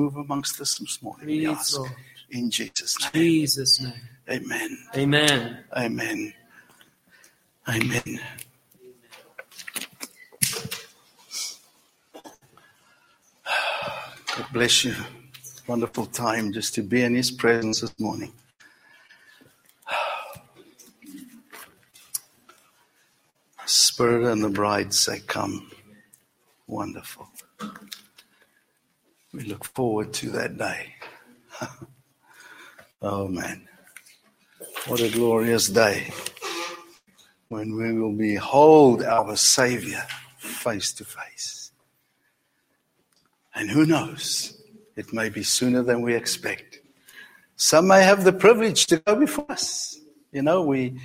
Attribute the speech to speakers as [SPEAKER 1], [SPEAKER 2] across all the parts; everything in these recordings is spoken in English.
[SPEAKER 1] move amongst us this morning. We ask.
[SPEAKER 2] Lord.
[SPEAKER 1] In Jesus' name.
[SPEAKER 2] Jesus' name.
[SPEAKER 1] Amen.
[SPEAKER 2] Amen.
[SPEAKER 1] Amen. Amen. God bless you. Wonderful time just to be in His presence this morning. Spirit and the bride say, Come. Wonderful. We look forward to that day. oh, man. What a glorious day when we will behold our Savior face to face. And who knows, it may be sooner than we expect. Some may have the privilege to go before us. You know, we,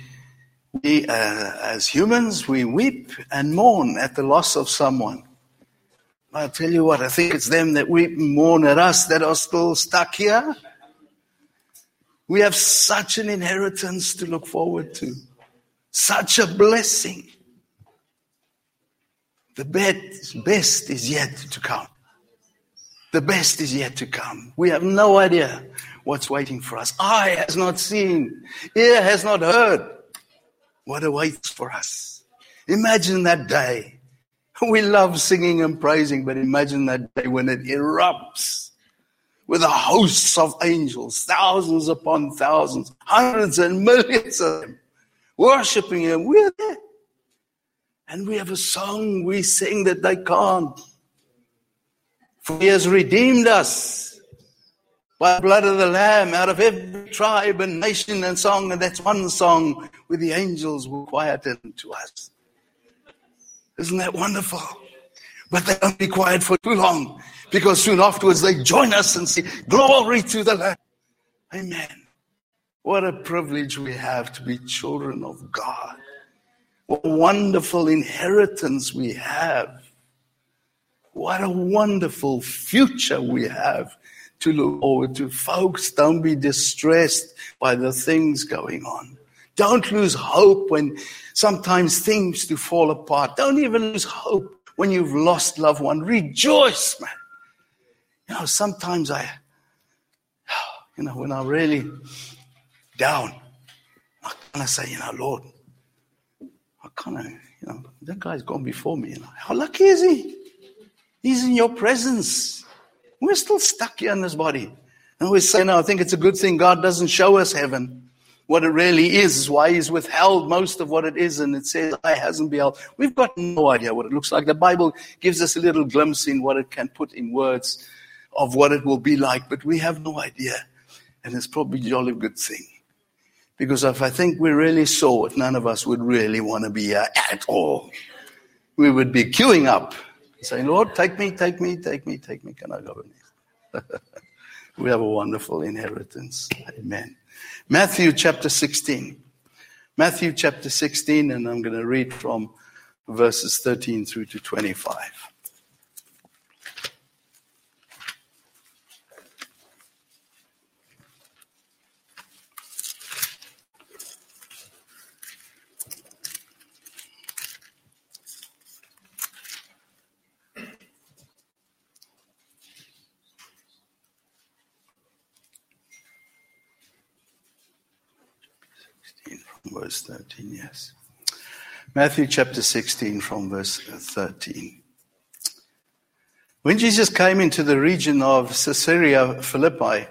[SPEAKER 1] we uh, as humans, we weep and mourn at the loss of someone. I'll tell you what, I think it's them that weep and mourn at us that are still stuck here. We have such an inheritance to look forward to, such a blessing. The best, best is yet to come. The best is yet to come. We have no idea what's waiting for us. Eye has not seen, ear has not heard what awaits for us. Imagine that day. We love singing and praising, but imagine that day when it erupts with the hosts of angels, thousands upon thousands, hundreds and millions of them, worshiping Him. We're there. And we have a song we sing that they can't. For He has redeemed us by the blood of the Lamb out of every tribe and nation and song. And that's one song where the angels were quieted to us. Isn't that wonderful? But they don't be quiet for too long because soon afterwards they join us and say, Glory to the Lamb. Amen. What a privilege we have to be children of God. What wonderful inheritance we have. What a wonderful future we have to look forward to. Folks, don't be distressed by the things going on. Don't lose hope when sometimes things do fall apart. Don't even lose hope when you've lost loved one. Rejoice, man. You know, sometimes I, you know, when I'm really down, I kind of say, you know, Lord, I kind of, you know, that guy's gone before me. You know, how lucky is he? He's in your presence. We're still stuck here in this body. And we say, no, I think it's a good thing God doesn't show us heaven. What it really is, is why He's withheld most of what it is, and it says, I hasn't beheld. We've got no idea what it looks like. The Bible gives us a little glimpse in what it can put in words of what it will be like, but we have no idea. And it's probably a jolly good thing. Because if I think we really saw it, none of us would really want to be here at all. We would be queuing up, saying, Lord, take me, take me, take me, take me. Can I go in we have a wonderful inheritance. Amen. Matthew chapter 16. Matthew chapter 16, and I'm going to read from verses 13 through to 25. From verse 13, yes. Matthew chapter 16 from verse 13. When Jesus came into the region of Caesarea Philippi,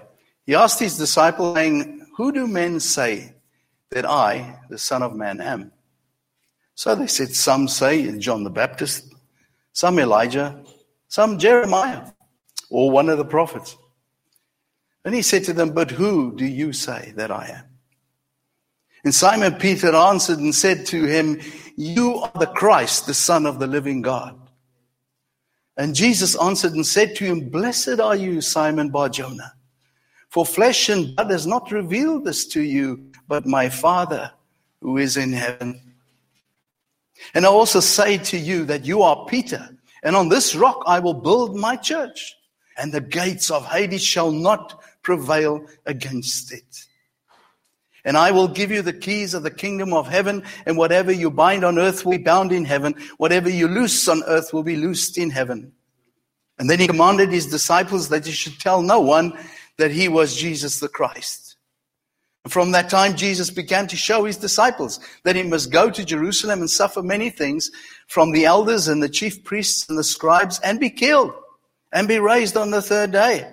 [SPEAKER 1] he asked his disciples, saying, Who do men say that I, the Son of Man, am? So they said, Some say John the Baptist, some Elijah, some Jeremiah, or one of the prophets. And he said to them, But who do you say that I am? And Simon Peter answered and said to him, You are the Christ, the Son of the living God. And Jesus answered and said to him, Blessed are you, Simon Barjona, for flesh and blood has not revealed this to you, but my Father who is in heaven. And I also say to you that you are Peter, and on this rock I will build my church, and the gates of Hades shall not prevail against it. And I will give you the keys of the kingdom of heaven, and whatever you bind on earth will be bound in heaven. Whatever you loose on earth will be loosed in heaven. And then he commanded his disciples that he should tell no one that he was Jesus the Christ. From that time, Jesus began to show his disciples that he must go to Jerusalem and suffer many things from the elders and the chief priests and the scribes and be killed and be raised on the third day.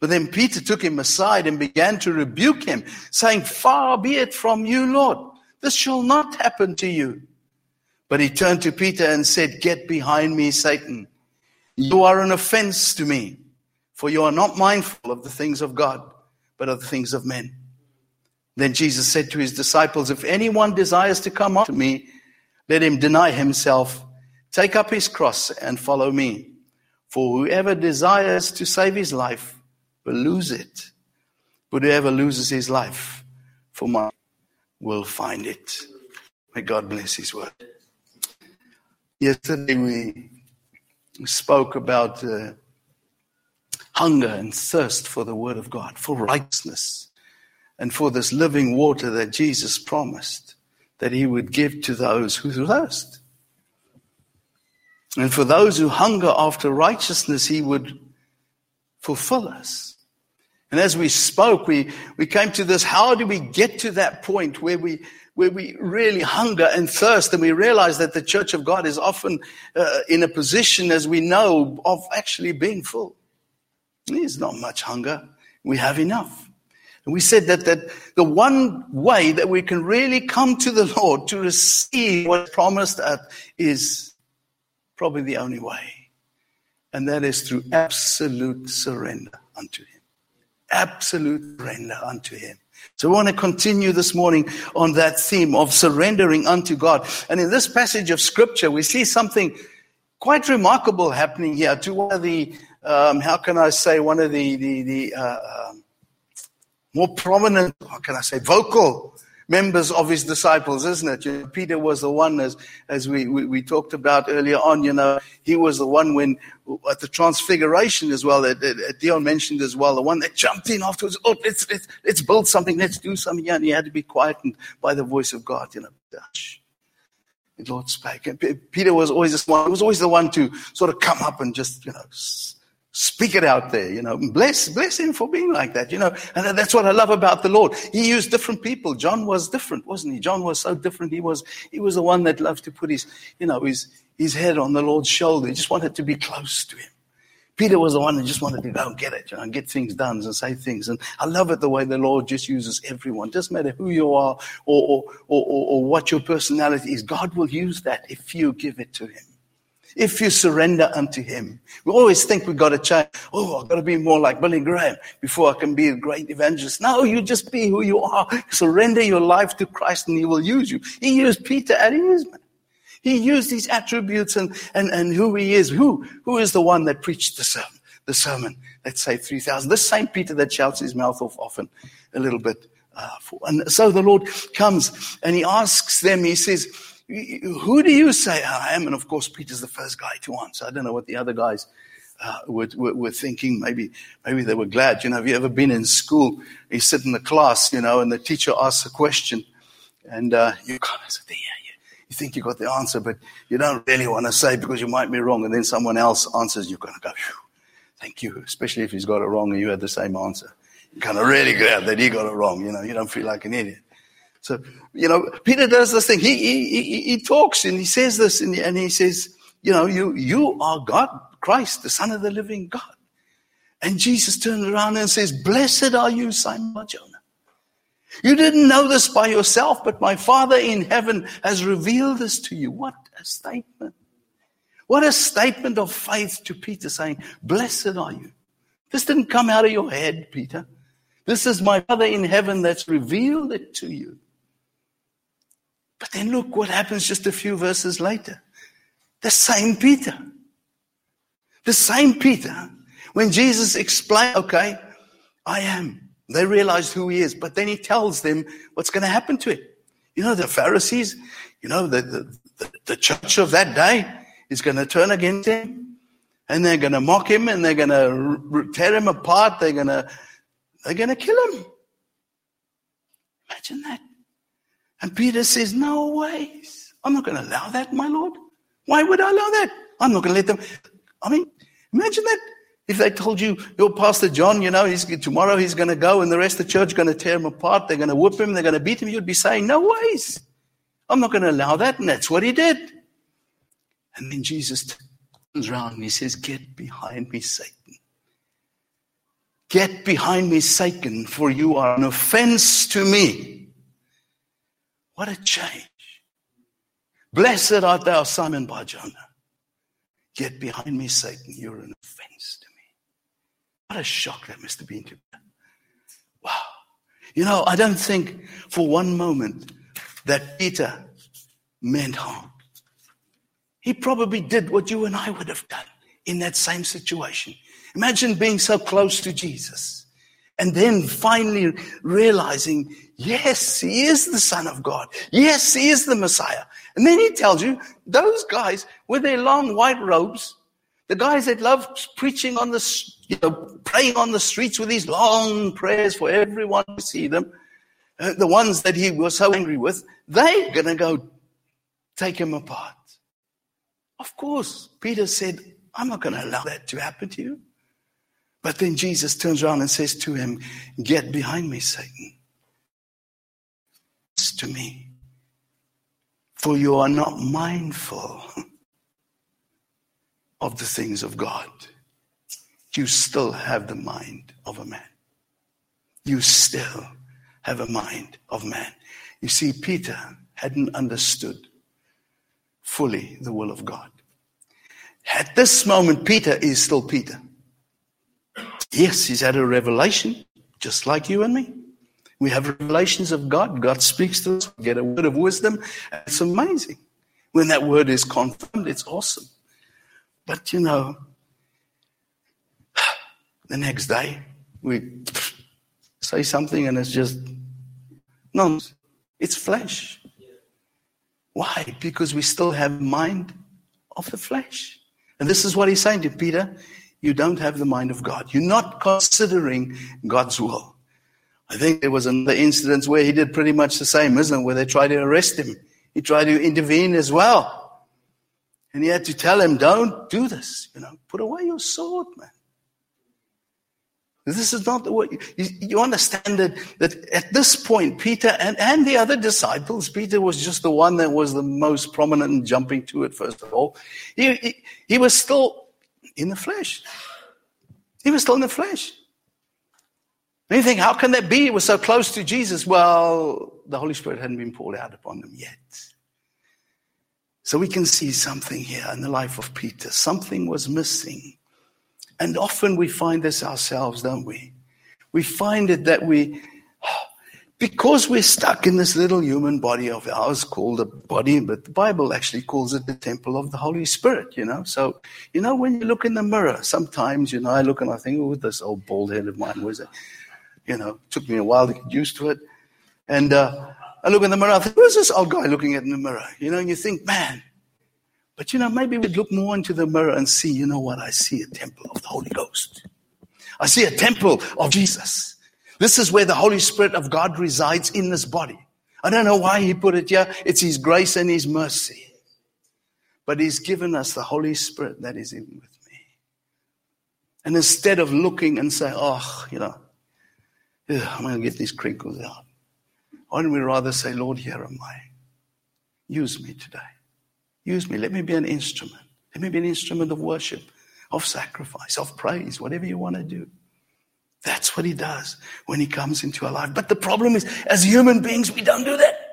[SPEAKER 1] But then Peter took him aside and began to rebuke him, saying, Far be it from you, Lord. This shall not happen to you. But he turned to Peter and said, Get behind me, Satan. You are an offense to me, for you are not mindful of the things of God, but of the things of men. Then Jesus said to his disciples, If anyone desires to come after me, let him deny himself, take up his cross, and follow me. For whoever desires to save his life will lose it. But whoever loses his life for my will find it. May God bless his word. Yesterday we spoke about uh, hunger and thirst for the Word of God, for righteousness, and for this living water that Jesus promised that He would give to those who thirst. And for those who hunger after righteousness, He would fulfill us. And as we spoke, we, we came to this how do we get to that point where we, where we really hunger and thirst and we realize that the church of God is often uh, in a position, as we know, of actually being full. There's not much hunger. We have enough. And we said that, that the one way that we can really come to the Lord to receive what's promised us is probably the only way. And that is through absolute surrender unto Him. Absolute surrender unto Him. So we want to continue this morning on that theme of surrendering unto God. And in this passage of scripture, we see something quite remarkable happening here to one of the, um, how can I say, one of the, the, the uh, um, more prominent, how can I say, vocal members of his disciples, isn't it? You know, Peter was the one, as, as we, we, we, talked about earlier on, you know, he was the one when, at the transfiguration as well, that, that Dion mentioned as well, the one that jumped in afterwards, oh, let's, let's, let's build something, let's do something. Yeah, and he had to be quietened by the voice of God, you know. The Lord spake. And Peter was always this one, he was always the one to sort of come up and just, you know, Speak it out there, you know. Bless, bless him for being like that, you know. And that's what I love about the Lord. He used different people. John was different, wasn't he? John was so different. He was, he was the one that loved to put his, you know, his, his head on the Lord's shoulder. He just wanted to be close to him. Peter was the one that just wanted to go and get it, you know, and get things done and say things. And I love it the way the Lord just uses everyone. Doesn't matter who you are or, or, or, or what your personality is. God will use that if you give it to him if you surrender unto Him. We always think we've got to change. Oh, I've got to be more like Billy Graham before I can be a great evangelist. No, you just be who you are. Surrender your life to Christ and He will use you. He used Peter and He used me. He used these attributes and, and, and who He is. Who, who is the one that preached the sermon? The sermon that saved 3,000. This same Peter that shouts his mouth off often a little bit. Uh, and so the Lord comes and He asks them, He says, who do you say I am? And of course, Peter's the first guy to answer. I don't know what the other guys uh, were, were, were, thinking. Maybe, maybe they were glad. You know, have you ever been in school? You sit in the class, you know, and the teacher asks a question, and uh, you kind of say, "Yeah, you, you think you got the answer, but you don't really want to say because you might be wrong." And then someone else answers, you're going to go, "Thank you," especially if he's got it wrong and you had the same answer. You're kind of really glad that he got it wrong. You know, you don't feel like an idiot. So, you know, Peter does this thing. He, he, he, he talks and he says this and, and he says, you know, you, you are God, Christ, the son of the living God. And Jesus turns around and says, blessed are you, Simon Jonah. You didn't know this by yourself, but my Father in heaven has revealed this to you. What a statement. What a statement of faith to Peter saying, blessed are you. This didn't come out of your head, Peter. This is my Father in heaven that's revealed it to you. But then look what happens just a few verses later. The same Peter. The same Peter. When Jesus explained, okay, I am. They realized who he is, but then he tells them what's going to happen to him. You know, the Pharisees, you know, the, the, the church of that day is going to turn against him and they're going to mock him and they're going to tear him apart. They're going to, they're going to kill him. Imagine that. And Peter says, No ways. I'm not going to allow that, my Lord. Why would I allow that? I'm not going to let them. I mean, imagine that if they told you, your Pastor John, you know, he's, tomorrow he's going to go and the rest of the church going to tear him apart. They're going to whip him. They're going to beat him. You'd be saying, no ways. I'm not going to allow that. And that's what he did. And then Jesus turns around and he says, get behind me, Satan. Get behind me, Satan, for you are an offense to me. What a change. Blessed art thou, Simon Barjona. Get behind me, Satan. You're an offense to me. What a shock that must have been to me. Wow. You know, I don't think for one moment that Peter meant harm. He probably did what you and I would have done in that same situation. Imagine being so close to Jesus and then finally realizing, yes, he is the Son of God. Yes, he is the Messiah. And then he tells you, those guys with their long white robes, the guys that love preaching on the, you know, praying on the streets with these long prayers for everyone to see them, uh, the ones that he was so angry with, they're going to go take him apart. Of course, Peter said, I'm not going to allow that to happen to you. But then Jesus turns around and says to him, Get behind me, Satan. To me. For you are not mindful of the things of God. You still have the mind of a man. You still have a mind of man. You see, Peter hadn't understood fully the will of God. At this moment, Peter is still Peter. Yes, he's had a revelation, just like you and me. We have revelations of God. God speaks to us. We get a word of wisdom. It's amazing. When that word is confirmed, it's awesome. But you know, the next day we say something and it's just nonsense. It's flesh. Why? Because we still have mind of the flesh. And this is what he's saying to Peter you don't have the mind of God. You're not considering God's will. I think there was another incident where he did pretty much the same, isn't it? Where they tried to arrest him. He tried to intervene as well. And he had to tell him, don't do this. You know, put away your sword, man. This is not the way. You, you understand that, that at this point, Peter and, and the other disciples, Peter was just the one that was the most prominent in jumping to it, first of all. He, he, he was still in the flesh. He was still in the flesh. And you think, how can that be? He was so close to Jesus. Well, the Holy Spirit hadn't been poured out upon them yet. So we can see something here in the life of Peter. Something was missing. And often we find this ourselves, don't we? We find it that we because we're stuck in this little human body of ours called a body, but the Bible actually calls it the temple of the Holy Spirit, you know. So, you know, when you look in the mirror, sometimes, you know, I look and I think, oh, this old bald head of mine was it? You know, took me a while to get used to it. And uh, I look in the mirror, I think, who's this old guy looking at in the mirror? You know, and you think, man. But, you know, maybe we'd look more into the mirror and see, you know what? I see a temple of the Holy Ghost. I see a temple of Jesus. This is where the Holy Spirit of God resides in this body. I don't know why he put it here. It's his grace and his mercy. But he's given us the Holy Spirit that is in with me. And instead of looking and say, oh, you know, I'm going to get these crinkles out. Why don't we rather say, Lord, here am I. Use me today. Use me. Let me be an instrument. Let me be an instrument of worship, of sacrifice, of praise, whatever you want to do. That's what he does when he comes into our life. But the problem is, as human beings, we don't do that.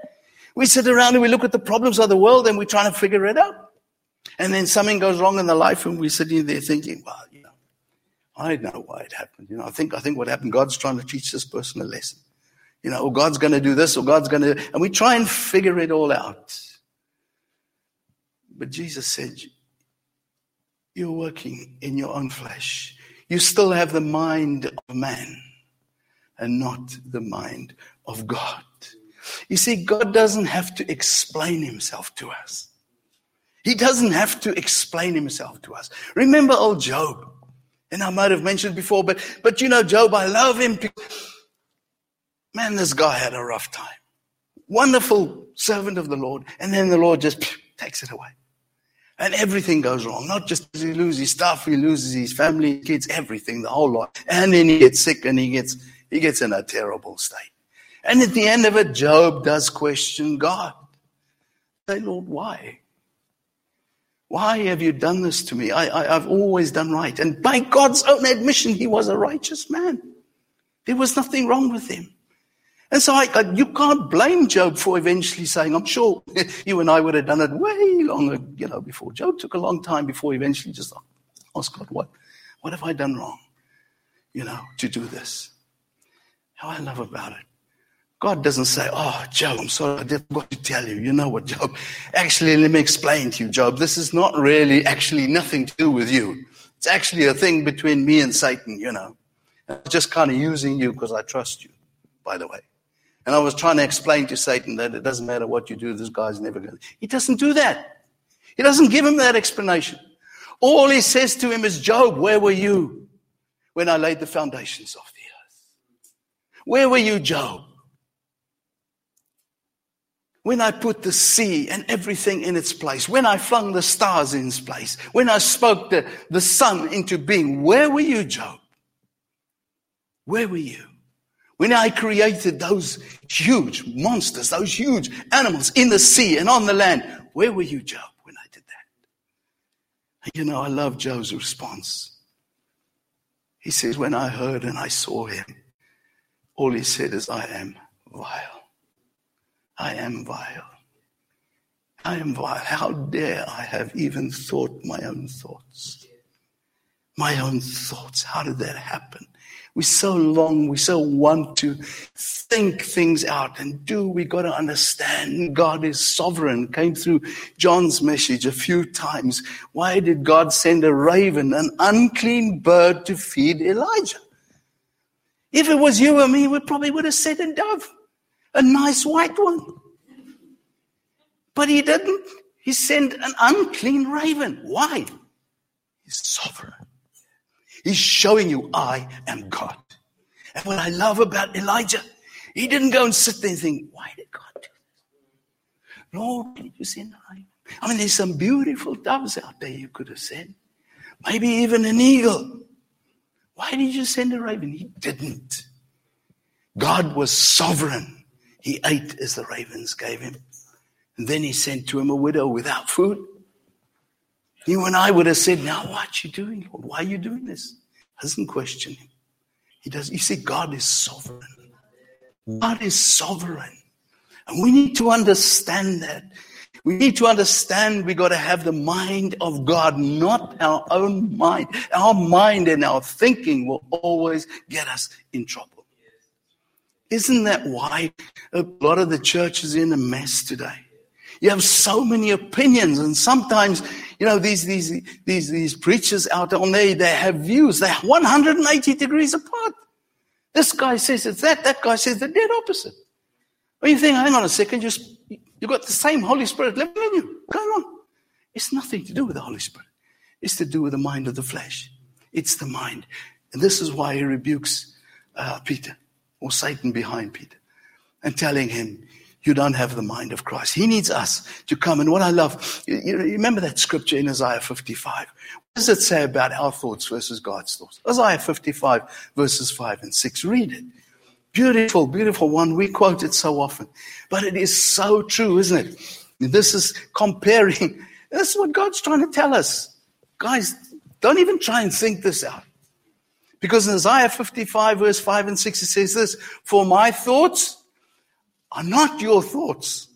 [SPEAKER 1] We sit around and we look at the problems of the world and we're trying to figure it out. And then something goes wrong in the life and we're sitting there thinking, well, you know, I know why it happened. You know, I think, I think what happened, God's trying to teach this person a lesson. You know, or God's going to do this or God's going to, and we try and figure it all out. But Jesus said, you're working in your own flesh. You still have the mind of man and not the mind of God. You see, God doesn't have to explain himself to us. He doesn't have to explain himself to us. Remember old Job. And I might have mentioned before, but, but you know, Job, I love him. Man, this guy had a rough time. Wonderful servant of the Lord. And then the Lord just takes it away. And everything goes wrong. Not just he lose his stuff, he loses his family, kids, everything, the whole lot. And then he gets sick and he gets, he gets in a terrible state. And at the end of it, Job does question God. Say, Lord, why? Why have you done this to me? I, I, I've always done right. And by God's own admission, he was a righteous man. There was nothing wrong with him. And so I, I, you can't blame Job for eventually saying, I'm sure you and I would have done it way longer, you know, before. Job took a long time before eventually just asked God, what, what have I done wrong, you know, to do this? How I love about it. God doesn't say, Oh, Job, I'm sorry, I want to tell you. You know what, Job? Actually, let me explain to you, Job. This is not really actually nothing to do with you. It's actually a thing between me and Satan, you know. I'm just kind of using you because I trust you, by the way. And I was trying to explain to Satan that it doesn't matter what you do, this guy's never going to. He doesn't do that. He doesn't give him that explanation. All he says to him is, Job, where were you when I laid the foundations of the earth? Where were you, Job? When I put the sea and everything in its place, when I flung the stars in its place, when I spoke the, the sun into being, where were you, Job? Where were you? When I created those huge monsters, those huge animals in the sea and on the land, where were you, Job, when I did that? And you know, I love Job's response. He says, When I heard and I saw him, all he said is, I am vile. I am vile. I am vile. How dare I have even thought my own thoughts? My own thoughts. How did that happen? We so long, we so want to think things out and do. We got to understand God is sovereign. Came through John's message a few times. Why did God send a raven, an unclean bird, to feed Elijah? If it was you or me, we probably would have said a dove, a nice white one. But he didn't. He sent an unclean raven. Why? He's sovereign. He's showing you, I am God. And what I love about Elijah, he didn't go and sit there and think, why did God do this? Lord, did you send a raven? I mean, there's some beautiful doves out there you could have sent. Maybe even an eagle. Why did you send a raven? He didn't. God was sovereign. He ate as the ravens gave him. And then he sent to him a widow without food. You and I would have said, Now what you doing, Lord? Why are you doing this? Doesn't question him. He does. You see, God is sovereign. God is sovereign. And we need to understand that. We need to understand we got to have the mind of God, not our own mind. Our mind and our thinking will always get us in trouble. Isn't that why a lot of the church is in a mess today? You have so many opinions, and sometimes, you know, these these these these preachers out on there, they have views. They're 180 degrees apart. This guy says it's that, that guy says the dead opposite. Well, you think, hang on a second, you you've got the same Holy Spirit living in you. Come on. It's nothing to do with the Holy Spirit. It's to do with the mind of the flesh. It's the mind. And this is why he rebukes uh, Peter or Satan behind Peter and telling him, you don't have the mind of Christ. He needs us to come. And what I love, you, remember that scripture in Isaiah 55. What does it say about our thoughts versus God's thoughts? Isaiah 55 verses 5 and 6. Read it. Beautiful, beautiful one. We quote it so often, but it is so true, isn't it? This is comparing. This is what God's trying to tell us. Guys, don't even try and think this out. Because in Isaiah 55 verse 5 and 6, it says this, for my thoughts are not your thoughts,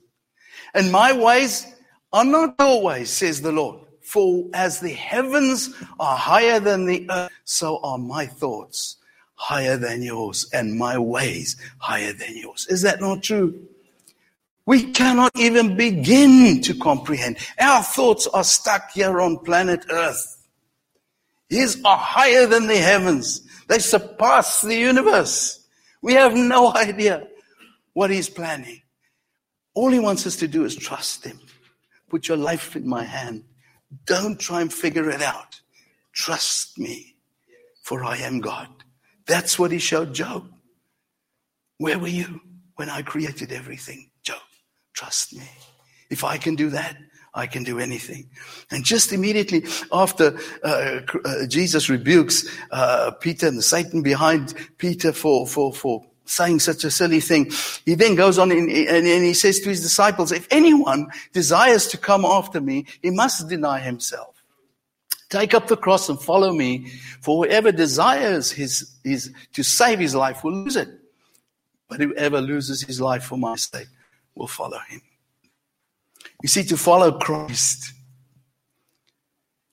[SPEAKER 1] and my ways are not your ways, says the Lord. For as the heavens are higher than the earth, so are my thoughts higher than yours, and my ways higher than yours. Is that not true? We cannot even begin to comprehend. Our thoughts are stuck here on planet Earth. His are higher than the heavens. They surpass the universe. We have no idea what He's planning. All He wants us to do is trust Him. Put your life in my hand. Don't try and figure it out. Trust me, for I am God. That's what He showed Job. Where were you when I created everything? Job, trust me. If I can do that, I can do anything. And just immediately after uh, uh, Jesus rebukes uh, Peter and Satan behind Peter for, for, for saying such a silly thing, he then goes on and, he says to his disciples, if anyone desires to come after me, he must deny himself. Take up the cross and follow me, for whoever desires his, his, to save his life will lose it. But whoever loses his life for my sake will follow him. You see, to follow Christ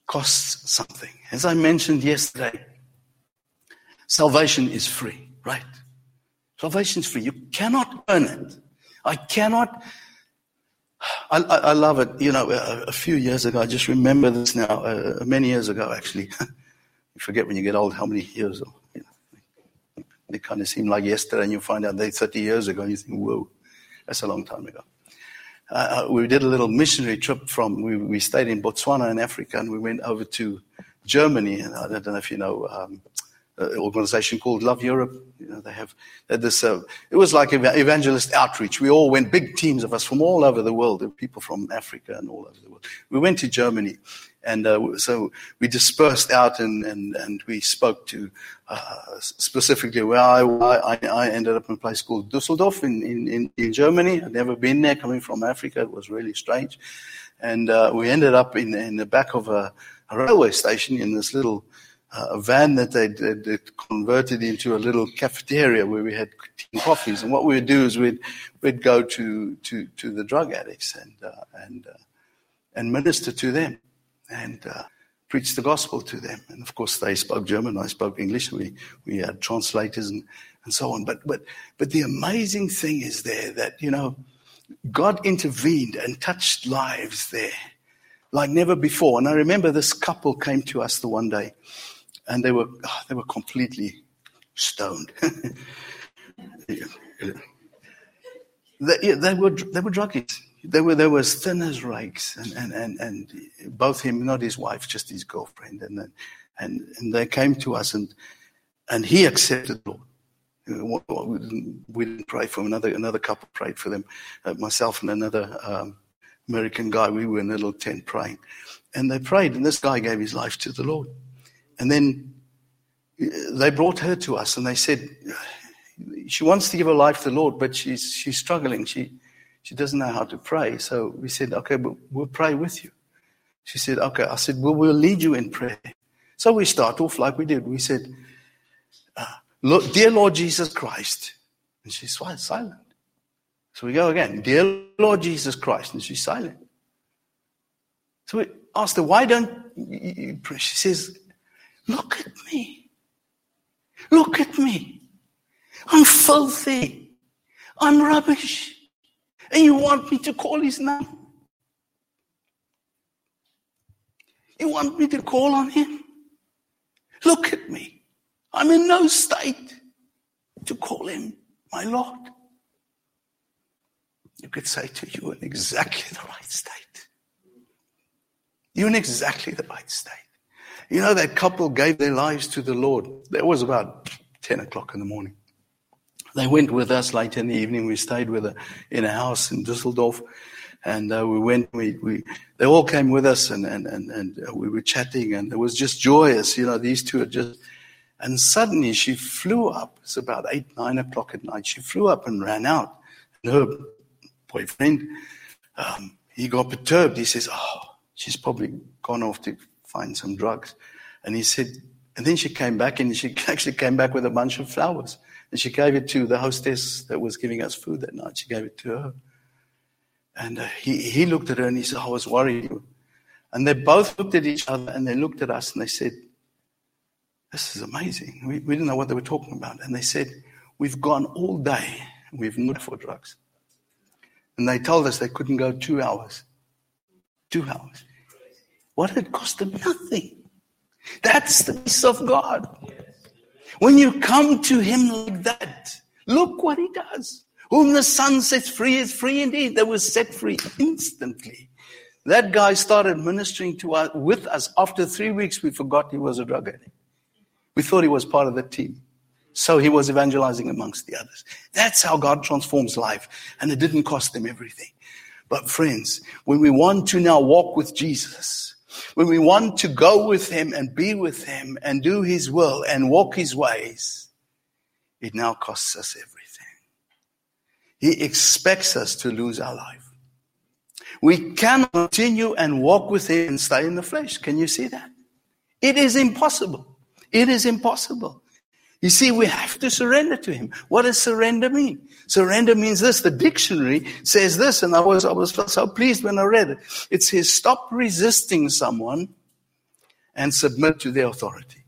[SPEAKER 1] costs something. As I mentioned yesterday, salvation is free, right? Salvation is free. You cannot earn it. I cannot. I, I, I love it. You know, a, a, few years ago, I just remember this now, uh, many years ago, actually. you forget when you get old how many years, know, they kind of seem like yesterday, and you find out they're 30 years ago, and you think, whoa, that's a long time ago. Uh, uh, we did a little missionary trip from, we, we stayed in Botswana in Africa, and we went over to Germany. And I don't know if you know, um, organization called Love Europe. You know, they have this. Uh, it was like evangelist outreach. We all went, big teams of us from all over the world, people from Africa and all over the world. We went to Germany, and uh, so we dispersed out and and, and we spoke to uh, specifically where I, I, I ended up in a place called Dusseldorf in, in, in Germany. I'd never been there, coming from Africa. It was really strange, and uh, we ended up in in the back of a, a railway station in this little a van that they would converted into a little cafeteria where we had coffees. And what we'd do is we'd we'd go to to, to the drug addicts and uh, and uh, and minister to them and uh, preach the gospel to them. And of course, they spoke German, I spoke English. We we had translators and and so on. But but but the amazing thing is there that you know God intervened and touched lives there like never before. And I remember this couple came to us the one day and they were oh, they were completely stoned. they, they, were they were druggies. They were they were as thin as rags, and and and, and both him, not his wife, just his girlfriend, and then, and and they came to us, and and he accepted the Lord. We didn't pray for him. Another another couple prayed for them. Uh, myself and another um, American guy. We were in a little tent praying, and they prayed, and this guy gave his life to the Lord. And then uh, they brought her to us and they said, she wants to give her life to the Lord, but she's, she's struggling. She, she doesn't know how to pray. So we said, okay, but we'll pray with you. She said, okay. I said, well, we'll lead you in prayer. So we start off like we did. We said, uh, Dear Lord Jesus Christ. And she's silent. So we go again, Dear Lord Jesus Christ. And she's silent. So we asked her, why don't you pray? She says, Look at me. Look at me. I'm filthy. I'm rubbish. And you want me to call his name? You want me to call on him? Look at me. I'm in no state to call him my Lord. You could say to you in exactly the right state. You're in exactly the right state. You know, that couple gave their lives to the Lord. That was about 10 o'clock in the morning. They went with us late in the evening. We stayed with her in a house in Düsseldorf. And uh, we went, we, we, they all came with us and, and, and, and we were chatting and it was just joyous. You know, these two are just, and suddenly she flew up. It's about eight, nine o'clock at night. She flew up and ran out. And her boyfriend, um, he got perturbed. He says, Oh, she's probably gone off to find some drugs. And he said, and then she came back and she actually came back with a bunch of flowers. And she gave it to the hostess that was giving us food that night. She gave it to her. And uh, he, he looked at her and he said, I was worried. And they both looked at each other and they looked at us and they said, This is amazing. We, we didn't know what they were talking about. And they said, We've gone all day. We've not for drugs. And they told us they couldn't go two hours. Two hours. What had cost them nothing. That's the peace of God. When you come to Him like that, look what He does. Whom the Son sets free is free indeed. They were set free instantly. That guy started ministering to us with us. After three weeks, we forgot he was a drug addict. We thought he was part of the team. So he was evangelizing amongst the others. That's how God transforms life. And it didn't cost them everything. But friends, when we want to now walk with Jesus, when we want to go with him and be with him and do his will and walk his ways, it now costs us everything. He expects us to lose our life. We cannot continue and walk with him and stay in the flesh. Can you see that? It is impossible. It is impossible. You see, we have to surrender to him. What does surrender mean? Surrender means this. The dictionary says this, and I was, I was so pleased when I read it. It says, stop resisting someone and submit to their authority.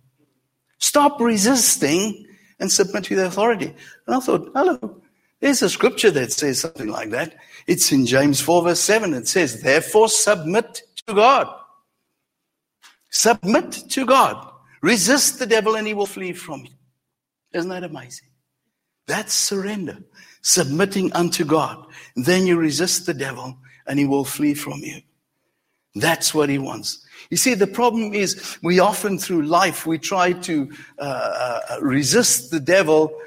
[SPEAKER 1] Stop resisting and submit to their authority. And I thought, hello, there's a scripture that says something like that. It's in James 4 verse 7. It says, therefore submit to God. Submit to God. Resist the devil and he will flee from you. Isn't that amazing? That's surrender. Submitting unto God. Then you resist the devil and he will flee from you. That's what he wants. You see, the problem is we often through life, we try to uh, uh, resist the devil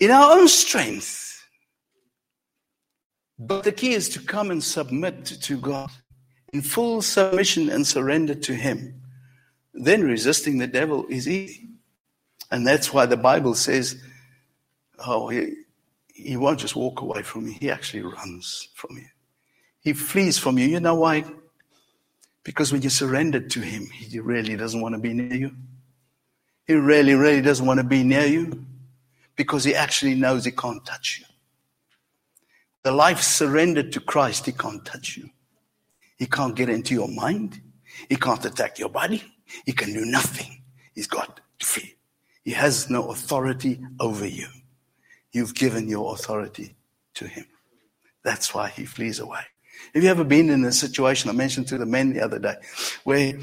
[SPEAKER 1] in our own strength. But the key is to come and submit to God in full submission and surrender to Him. Then resisting the devil is easy. And that's why the Bible says, oh, he, he won't just walk away from you, he actually runs from you. He flees from you. You know why? Because when you surrender to him, he really doesn't want to be near you. He really, really doesn't want to be near you because he actually knows he can't touch you. The life surrendered to Christ, he can't touch you. He can't get into your mind. He can't attack your body. He can do nothing. He's got to flee. He has no authority over you. You've given your authority to him. That's why he flees away. Have you ever been in a situation I mentioned to the men the other day where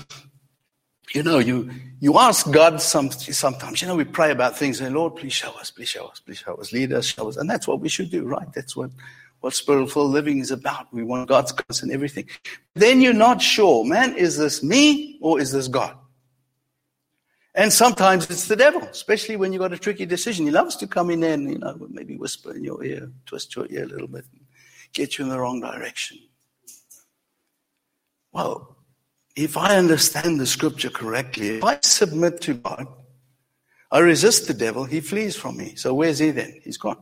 [SPEAKER 1] you know, you, you ask God some, sometimes, you know, we pray about things and Lord, please show us, please show us, please show us, lead us, show us. And that's what we should do, right? That's what, what spiritual living is about. We want God's guidance and everything. Then you're not sure, man, is this me or is this God? And sometimes it's the devil, especially when you've got a tricky decision. He loves to come in and, you know, maybe whisper in your ear, twist your ear a little bit, get you in the wrong direction. Well, if I understand the scripture correctly, if I submit to God, I resist the devil, he flees from me. So where's he then? He's gone.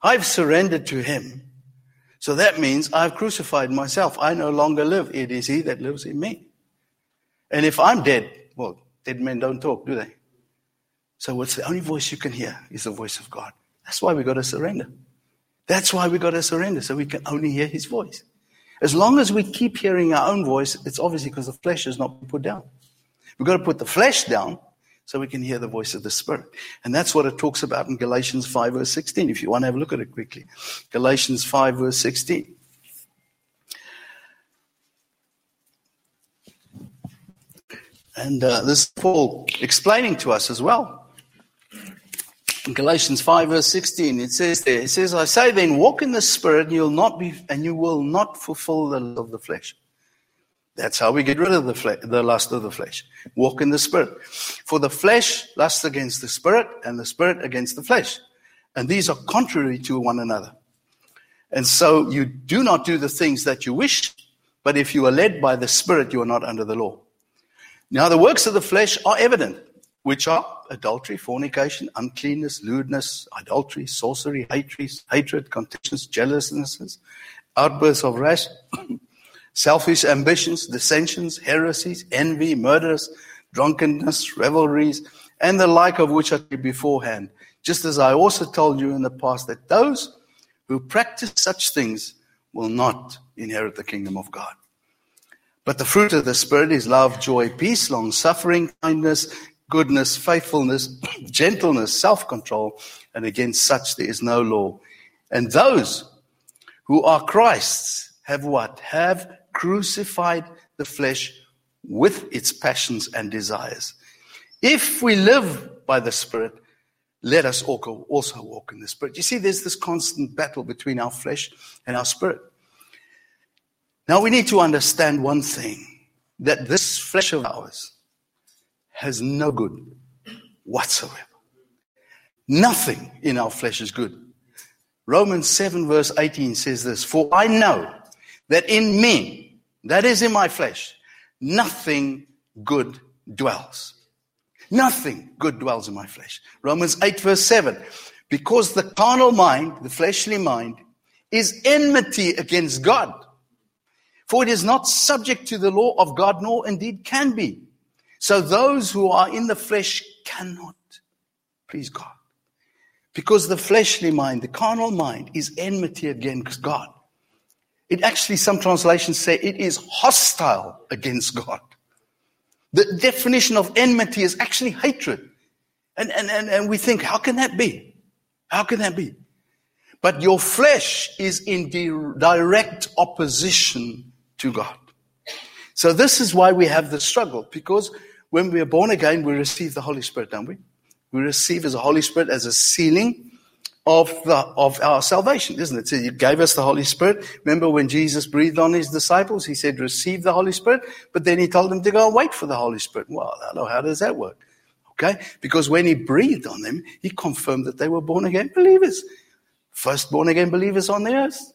[SPEAKER 1] I've surrendered to him. So that means I've crucified myself. I no longer live. It is he that lives in me. And if I'm dead, well, dead men don't talk, do they? So what's the only voice you can hear is the voice of God. That's why we got to surrender. That's why we got to surrender, so we can only hear his voice. As long as we keep hearing our own voice, it's obviously because the flesh is not put down. We've got to put the flesh down so we can hear the voice of the Spirit. And that's what it talks about in Galatians 5, verse 16, if you want to have a look at it quickly. Galatians 5, verse 16. And uh, this is Paul explaining to us as well. In Galatians 5 verse 16, it says there, it says, I say then, walk in the spirit, and you'll not be, and you will not fulfill the lust of the flesh. That's how we get rid of the, fle- the lust of the flesh. Walk in the spirit. For the flesh lusts against the spirit, and the spirit against the flesh. And these are contrary to one another. And so you do not do the things that you wish, but if you are led by the spirit, you are not under the law. Now the works of the flesh are evident which are adultery, fornication, uncleanness, lewdness, idolatry, sorcery, hatred, hatred, contentions, jealousinesses, outbursts of wrath, selfish ambitions, dissensions, heresies, envy, murders, drunkenness, revelries, and the like of which I did beforehand. Just as I also told you in the past that those who practice such things will not inherit the kingdom of God. But the fruit of the Spirit is love, joy, peace, long suffering, kindness, goodness, faithfulness, gentleness, self control, and against such there is no law. And those who are Christ's have what? Have crucified the flesh with its passions and desires. If we live by the Spirit, let us also walk in the Spirit. You see, there's this constant battle between our flesh and our spirit. Now we need to understand one thing that this flesh of ours has no good whatsoever. Nothing in our flesh is good. Romans 7 verse 18 says this, For I know that in me, that is in my flesh, nothing good dwells. Nothing good dwells in my flesh. Romans 8 verse 7. Because the carnal mind, the fleshly mind, is enmity against God. For it is not subject to the law of God, nor indeed can be. So those who are in the flesh cannot please God. Because the fleshly mind, the carnal mind, is enmity against God. It actually, some translations say it is hostile against God. The definition of enmity is actually hatred. And, and, and, and we think, how can that be? How can that be? But your flesh is in direct opposition to God. So this is why we have the struggle, because when we are born again, we receive the Holy Spirit, don't we? We receive as a Holy Spirit as a sealing of the of our salvation, isn't it? So he gave us the Holy Spirit. Remember when Jesus breathed on his disciples, he said, receive the Holy Spirit, but then he told them to go and wait for the Holy Spirit. Well, I how does that work? Okay? Because when he breathed on them, he confirmed that they were born again believers. First born again believers on the earth.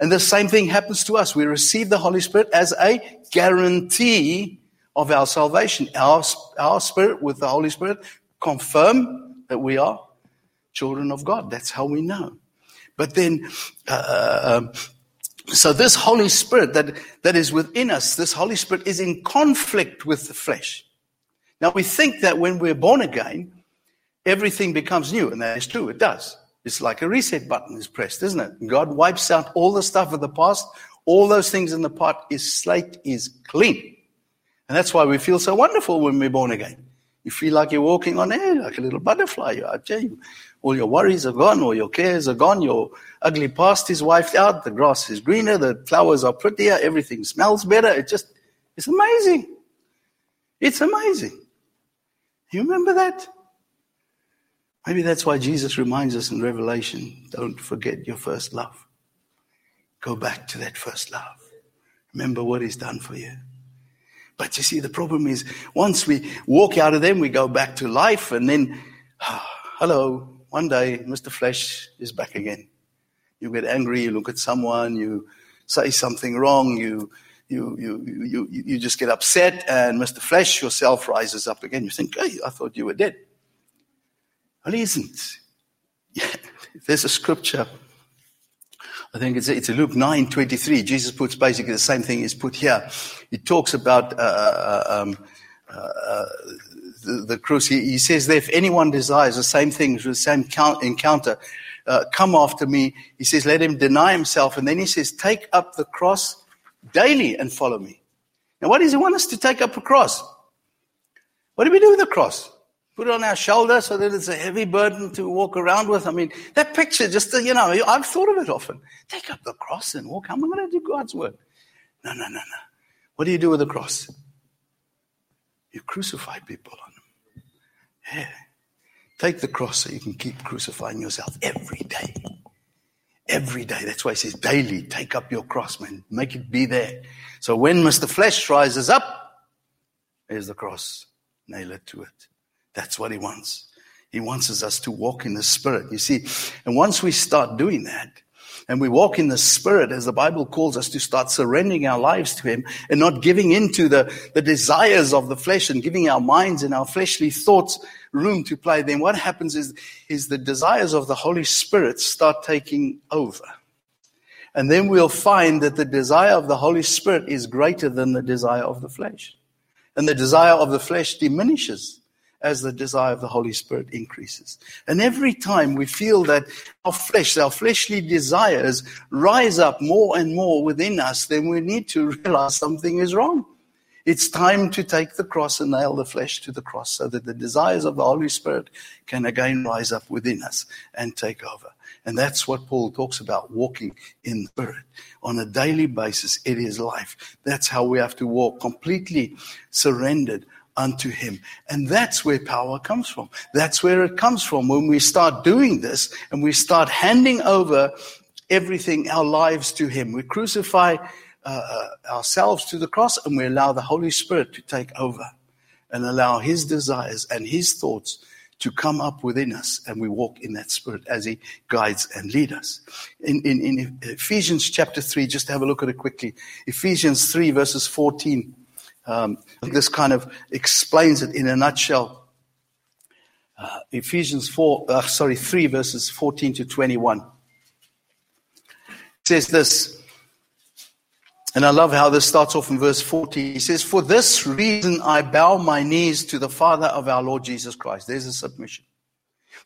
[SPEAKER 1] And the same thing happens to us. We receive the Holy Spirit as a guarantee of our salvation. Our, our spirit with the Holy Spirit confirm that we are children of God. That's how we know. But then, uh, um, so this Holy Spirit that, that is within us, this Holy Spirit is in conflict with the flesh. Now we think that when we're born again, everything becomes new, and that is true. It does. It's like a reset button is pressed, isn't it? God wipes out all the stuff of the past. All those things in the past. His slate is clean. And that's why we feel so wonderful when we're born again. You feel like you're walking on air, like a little butterfly. I tell you, all your worries are gone, all your cares are gone, your ugly past is wiped out, the grass is greener, the flowers are prettier, everything smells better. It just, it's amazing. It's amazing. You remember that? Maybe that's why Jesus reminds us in Revelation don't forget your first love. Go back to that first love. Remember what He's done for you. But you see, the problem is once we walk out of them, we go back to life, and then, oh, hello, one day, Mr. Flesh is back again. You get angry, you look at someone, you say something wrong, you, you, you, you, you just get upset, and Mr. Flesh yourself rises up again. You think, hey, I thought you were dead. Well, he isn't. There's a scripture I think it's, it's Luke 9, 23. Jesus puts basically the same thing is put here. He talks about, uh, uh um, uh, the, the cross. He, he, says that if anyone desires the same things, the same count, encounter, uh, come after me. He says, let him deny himself. And then he says, take up the cross daily and follow me. Now, what does he want us to take up a cross? What do we do with the cross? Put it on our shoulder so that it's a heavy burden to walk around with. I mean, that picture, just, you know, I've thought of it often. Take up the cross and walk. How am I going to do God's work? No, no, no, no. What do you do with the cross? You crucify people on them. Yeah. Take the cross so you can keep crucifying yourself every day. Every day. That's why he says daily, take up your cross, man. Make it be there. So when Mr. Flesh rises up, there's the cross. Nail it to it. That's what he wants. He wants us to walk in the Spirit. You see, and once we start doing that, and we walk in the Spirit, as the Bible calls us to start surrendering our lives to Him and not giving into the, the desires of the flesh and giving our minds and our fleshly thoughts room to play, then what happens is, is the desires of the Holy Spirit start taking over. And then we'll find that the desire of the Holy Spirit is greater than the desire of the flesh. And the desire of the flesh diminishes as the desire of the Holy Spirit increases. And every time we feel that our flesh, our fleshly desires rise up more and more within us, then we need to realize something is wrong. It's time to take the cross and nail the flesh to the cross so that the desires of the Holy Spirit can again rise up within us and take over. And that's what Paul talks about walking in the Spirit. On a daily basis, it is life. That's how we have to walk completely surrendered unto him. And that's where power comes from. That's where it comes from when we start doing this and we start handing over everything, our lives to him. We crucify uh, uh, ourselves to the cross and we allow the Holy Spirit to take over and allow his desires and his thoughts to come up within us and we walk in that spirit as he guides and leads us. In, in, in Ephesians chapter 3, just have a look at it quickly. Ephesians 3 verses 14. Um, this kind of explains it in a nutshell. Uh, Ephesians 4, uh, sorry, 3 verses 14 to 21. It says this, and I love how this starts off in verse 40. He says, For this reason I bow my knees to the Father of our Lord Jesus Christ. There's a submission.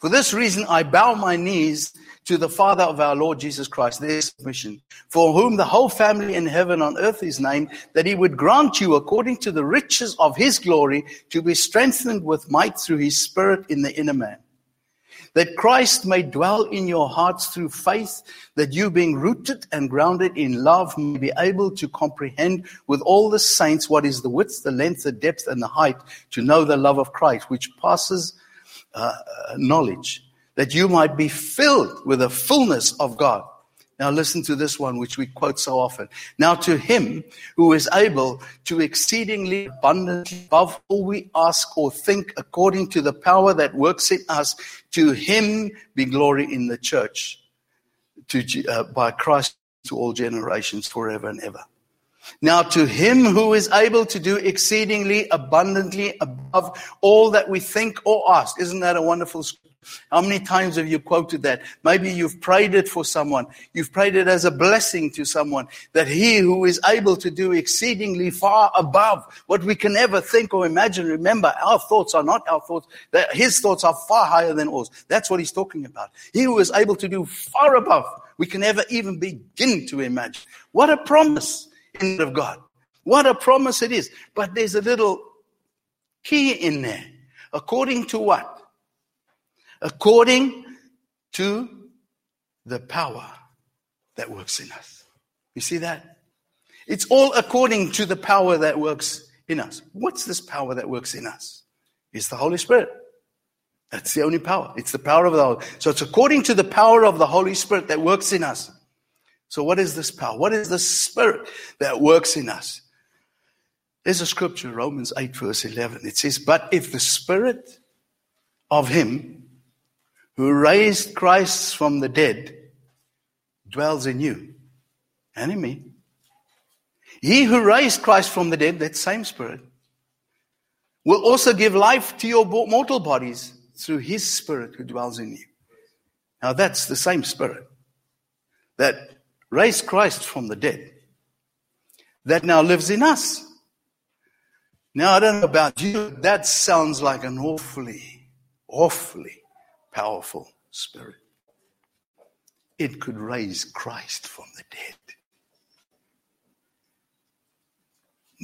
[SPEAKER 1] For this reason I bow my knees to the Father of our Lord Jesus Christ. There's submission. For whom the whole family in heaven on earth is named, that he would grant you according to the riches of his glory to be strengthened with might through his spirit in the inner man that Christ may dwell in your hearts through faith, that you being rooted and grounded in love may be able to comprehend with all the saints what is the width, the length, the depth, and the height, to know the love of Christ, which passes uh, knowledge, that you might be filled with the fullness of God. Now listen to this one, which we quote so often. Now to him who is able to exceedingly abundantly above all we ask or think according to the power that works in us, to him be glory in the church to, uh, by Christ to all generations forever and ever. Now to him who is able to do exceedingly abundantly above all that we think or ask. Isn't that a wonderful scripture? How many times have you quoted that? Maybe you've prayed it for someone. You've prayed it as a blessing to someone that he who is able to do exceedingly far above what we can ever think or imagine. Remember, our thoughts are not our thoughts. His thoughts are far higher than ours. That's what he's talking about. He who is able to do far above we can ever even begin to imagine. What a promise in of God. What a promise it is. But there's a little key in there. According to what? according to the power that works in us. You see that? It's all according to the power that works in us. What's this power that works in us? It's the Holy Spirit. That's the only power. It's the power of the Holy. So it's according to the power of the Holy Spirit that works in us. So what is this power? What is the Spirit that works in us? There's a scripture, Romans 8 verse 11. It says, but if the Spirit of Him who raised Christ from the dead dwells in you and in me. He who raised Christ from the dead, that same Spirit, will also give life to your mortal bodies through his Spirit who dwells in you. Now that's the same Spirit that raised Christ from the dead that now lives in us. Now I don't know about you, that sounds like an awfully, awfully powerful spirit. It could raise Christ from the dead.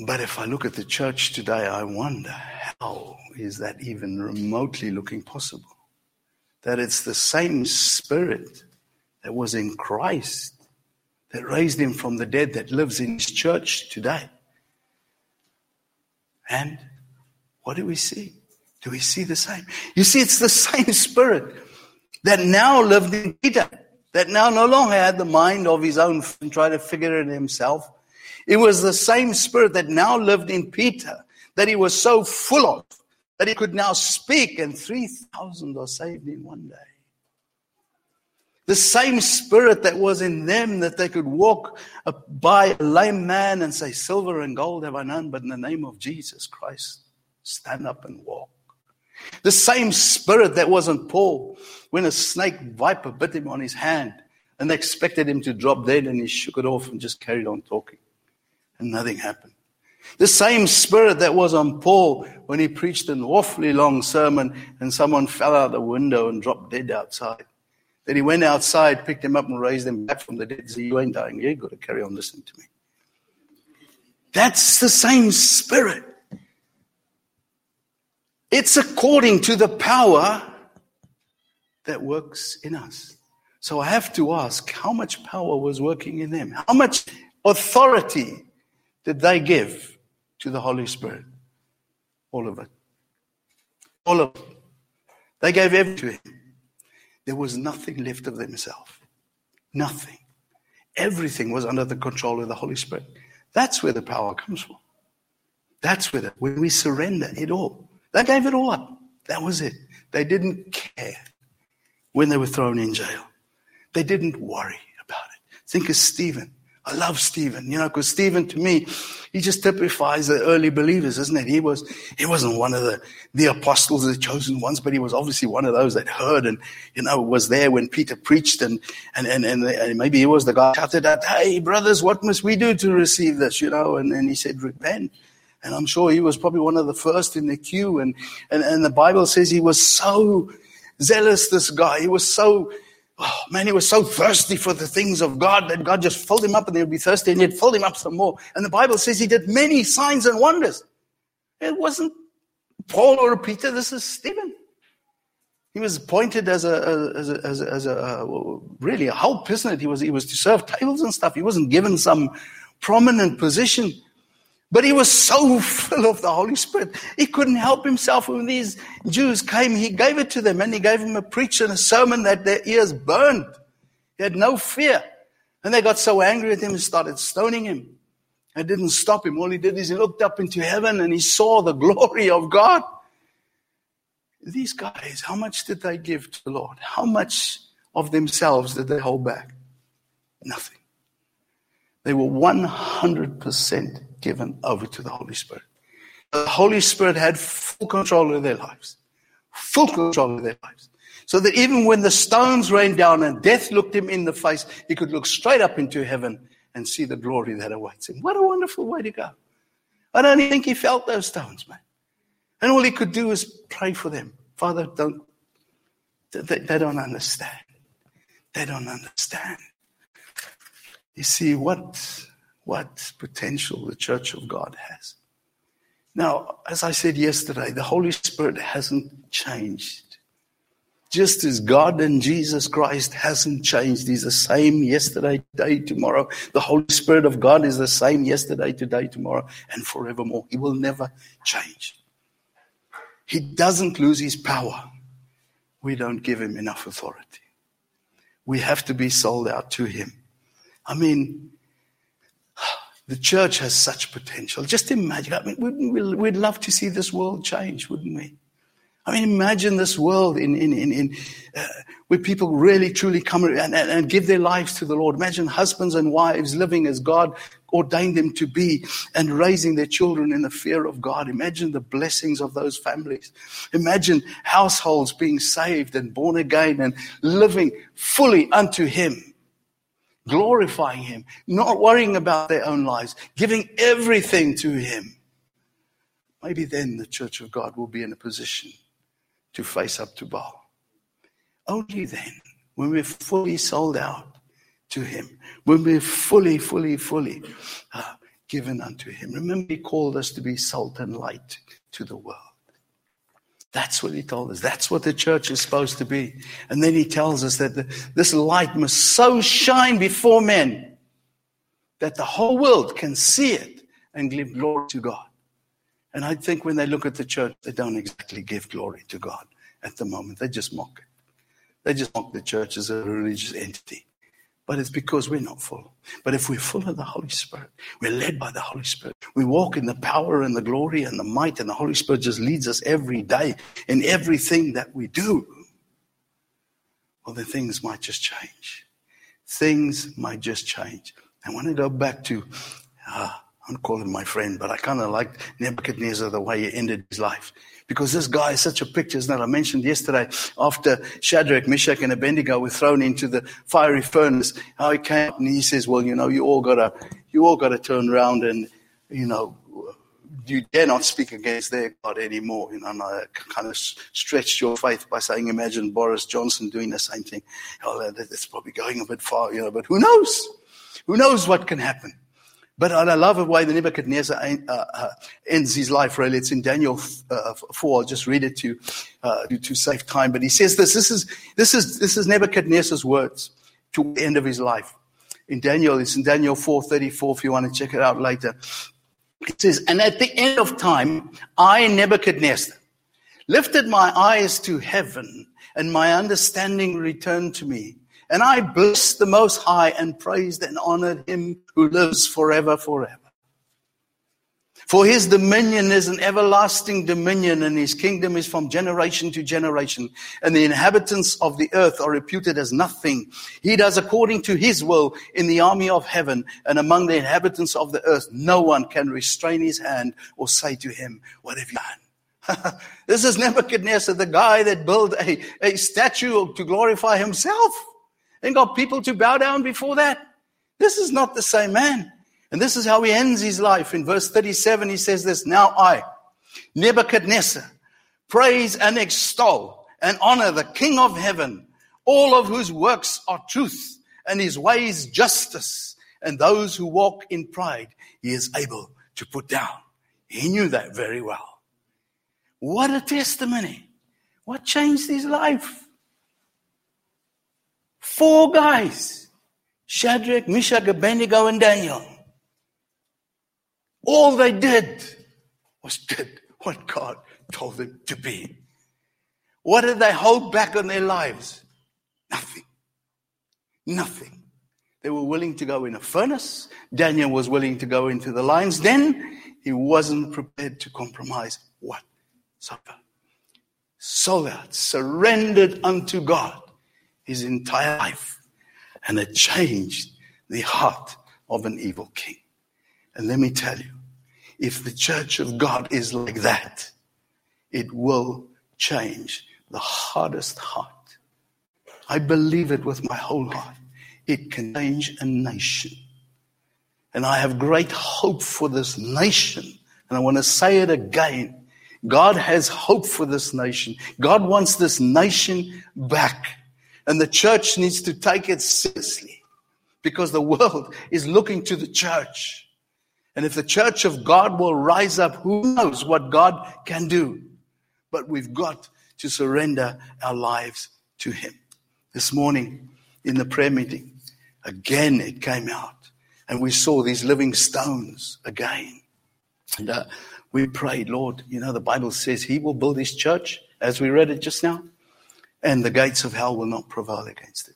[SPEAKER 1] But if I look at the church today, I wonder how is that even remotely looking possible? That it's the same spirit that was in Christ that raised him from the dead that lives in his church today. And what do we see? Do we see the same? You see, it's the same spirit that now lived in Peter, that now no longer had the mind of his own and tried to figure it himself. It was the same spirit that now lived in Peter, that he was so full of, that he could now speak, and 3,000 are saved in one day. The same spirit that was in them that they could walk by a lame man and say, Silver and gold have I none, but in the name of Jesus Christ, stand up and walk. The same spirit that was on Paul when a snake viper bit him on his hand and they expected him to drop dead and he shook it off and just carried on talking. And nothing happened. The same spirit that was on Paul when he preached an awfully long sermon and someone fell out the window and dropped dead outside. Then he went outside, picked him up and raised him back from the dead. Said, You ain't dying. You've got to carry on listening to me. That's the same spirit. It's according to the power that works in us. So I have to ask how much power was working in them? How much authority did they give to the Holy Spirit? All of it. All of it. They gave everything to Him. There was nothing left of themselves. Nothing. Everything was under the control of the Holy Spirit. That's where the power comes from. That's where the, when we surrender it all. They gave it all up. That was it. They didn't care when they were thrown in jail. They didn't worry about it. Think of Stephen. I love Stephen, you know, because Stephen to me, he just typifies the early believers, isn't it? He was, he wasn't one of the, the apostles, the chosen ones, but he was obviously one of those that heard and, you know, was there when Peter preached and, and, and, and, and maybe he was the guy shouted out, Hey brothers, what must we do to receive this? You know, and, and he said, repent. And I'm sure he was probably one of the first in the queue. And, and, and the Bible says he was so zealous, this guy. He was so, Oh man, he was so thirsty for the things of God that God just filled him up and he would be thirsty and he'd fill him up some more. And the Bible says he did many signs and wonders. It wasn't Paul or Peter, this is Stephen. He was appointed as a, as a, as a, as a uh, really a isn't it? He was, he was to serve tables and stuff. He wasn't given some prominent position. But he was so full of the Holy Spirit, he couldn't help himself. When these Jews came, he gave it to them and he gave them a preach and a sermon that their ears burned. He had no fear. And they got so angry at him and started stoning him. It didn't stop him. All he did is he looked up into heaven and he saw the glory of God. These guys, how much did they give to the Lord? How much of themselves did they hold back? Nothing. They were 100% given over to the Holy Spirit. The Holy Spirit had full control of their lives. Full control of their lives. So that even when the stones rained down and death looked him in the face, he could look straight up into heaven and see the glory that awaits him. What a wonderful way to go. I don't think he felt those stones, man. And all he could do was pray for them. Father, don't, they, they don't understand. They don't understand. You see, what what potential the church of God has. Now, as I said yesterday, the Holy Spirit hasn't changed. Just as God and Jesus Christ hasn't changed, He's the same yesterday, today, tomorrow. The Holy Spirit of God is the same yesterday, today, tomorrow, and forevermore. He will never change. He doesn't lose His power. We don't give Him enough authority. We have to be sold out to Him. I mean, the church has such potential. Just imagine. I mean, we'd, we'd love to see this world change, wouldn't we? I mean, imagine this world in, in, in, in uh, where people really truly come and, and, and, give their lives to the Lord. Imagine husbands and wives living as God ordained them to be and raising their children in the fear of God. Imagine the blessings of those families. Imagine households being saved and born again and living fully unto Him glorifying Him, not worrying about their own lives, giving everything to Him. Maybe then the church of God will be in a position to face up to Baal. Only then, when we're fully sold out to Him, when we're fully, fully, fully uh, given unto Him. Remember, He called us to be salt and light to the world. That's what he told us. That's what the church is supposed to be. And then he tells us that the, this light must so shine before men that the whole world can see it and give glory to God. And I think when they look at the church, they don't exactly give glory to God at the moment. They just mock it. They just mock the church as a religious entity but it's because we're not full. But if we're full of the Holy Spirit, we're led by the Holy Spirit, we walk in the power and the glory and the might, and the Holy Spirit just leads us every day in everything that we do, well, then things might just change. Things might just change. I want to go back to, uh, I'm calling my friend, but I kind of like Nebuchadnezzar the way he ended his life. Because this guy is such a picture, isn't it? I mentioned yesterday after Shadrach, Meshach, and Abednego were thrown into the fiery furnace, how he came up and he says, Well, you know, you all gotta you all gotta turn around and, you know, you dare not speak against their God anymore. You know, and I kind of stretched your faith by saying, imagine Boris Johnson doing the same thing. Oh, that's probably going a bit far, you know, but who knows? Who knows what can happen? But I love the way the Nebuchadnezzar uh, uh, ends his life, really. It's in Daniel uh, 4. I'll just read it to, uh, to save time. But he says this. This is, this is, this is Nebuchadnezzar's words to the end of his life. In Daniel, it's in Daniel 4.34 if you want to check it out later. It says, And at the end of time, I, Nebuchadnezzar, lifted my eyes to heaven and my understanding returned to me. And I blessed the Most High and praised and honored him who lives forever, forever. For his dominion is an everlasting dominion, and his kingdom is from generation to generation. And the inhabitants of the earth are reputed as nothing. He does according to his will in the army of heaven, and among the inhabitants of the earth, no one can restrain his hand or say to him, What have you done? this is Nebuchadnezzar, the guy that built a, a statue to glorify himself and got people to bow down before that. This is not the same man. And this is how he ends his life. In verse 37, he says this Now I, Nebuchadnezzar, praise and extol and honor the King of heaven, all of whose works are truth and his ways justice, and those who walk in pride he is able to put down. He knew that very well. What a testimony. What changed his life? Four guys Shadrach, Meshach, Abednego, and Daniel all they did was did what God told them to be. What did they hold back on their lives? Nothing. Nothing. They were willing to go in a furnace. Daniel was willing to go into the lion's den. He wasn't prepared to compromise whatsoever. Sold out, surrendered unto God his entire life. And it changed the heart of an evil king. And let me tell you, if the church of God is like that, it will change the hardest heart. I believe it with my whole heart. It can change a nation. And I have great hope for this nation. And I want to say it again. God has hope for this nation. God wants this nation back. And the church needs to take it seriously because the world is looking to the church. And if the church of God will rise up, who knows what God can do? But we've got to surrender our lives to Him. This morning in the prayer meeting, again it came out, and we saw these living stones again. And uh, we prayed, Lord, you know, the Bible says He will build His church, as we read it just now, and the gates of hell will not prevail against it.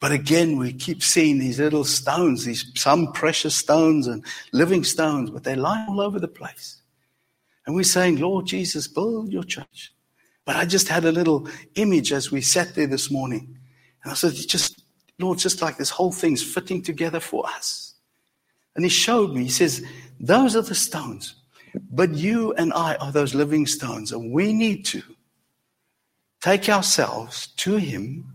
[SPEAKER 1] But again, we keep seeing these little stones, these some precious stones and living stones, but they're lying all over the place. And we're saying, Lord Jesus, build your church. But I just had a little image as we sat there this morning. And I said, just, Lord, just like this whole thing's fitting together for us. And he showed me, he says, those are the stones. But you and I are those living stones. And we need to take ourselves to him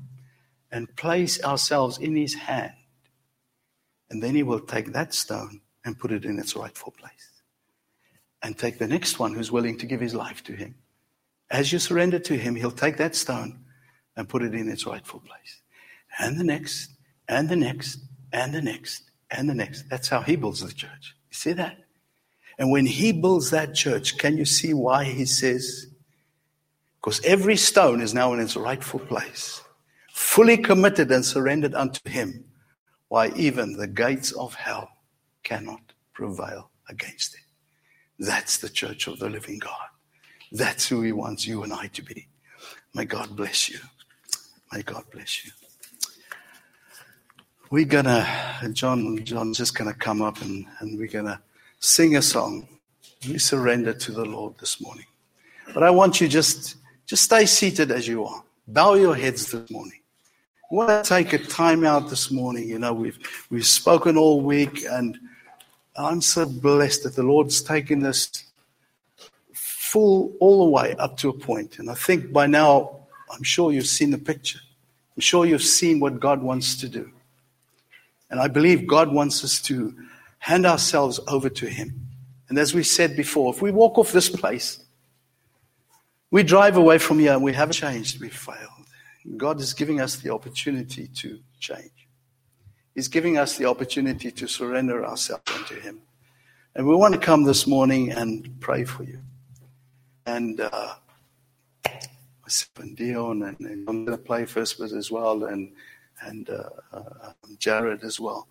[SPEAKER 1] and place ourselves in his hand. And then he will take that stone and put it in its rightful place. And take the next one who's willing to give his life to him. As you surrender to him, he'll take that stone and put it in its rightful place. And the next, and the next, and the next, and the next. That's how he builds the church. You see that? And when he builds that church, can you see why he says, because every stone is now in its rightful place fully committed and surrendered unto him, why even the gates of hell cannot prevail against it. That's the church of the living God. That's who he wants you and I to be. May God bless you. May God bless you. We're gonna, John, John's just gonna come up and, and we're gonna sing a song. We surrender to the Lord this morning. But I want you just, just stay seated as you are. Bow your heads this morning. I want to take a time out this morning. You know, we've we've spoken all week, and I'm so blessed that the Lord's taken this full all the way up to a point. And I think by now, I'm sure you've seen the picture. I'm sure you've seen what God wants to do. And I believe God wants us to hand ourselves over to Him. And as we said before, if we walk off this place, we drive away from here and we haven't changed, we've failed. God is giving us the opportunity to change. He's giving us the opportunity to surrender ourselves unto Him. And we want to come this morning and pray for you. And uh, myself and Dion, and, and, I'm going to play first with as well, and, and uh, uh, Jared as well.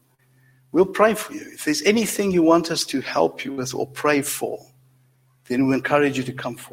[SPEAKER 1] We'll pray for you. If there's anything you want us to help you with or pray for, then we encourage you to come forward.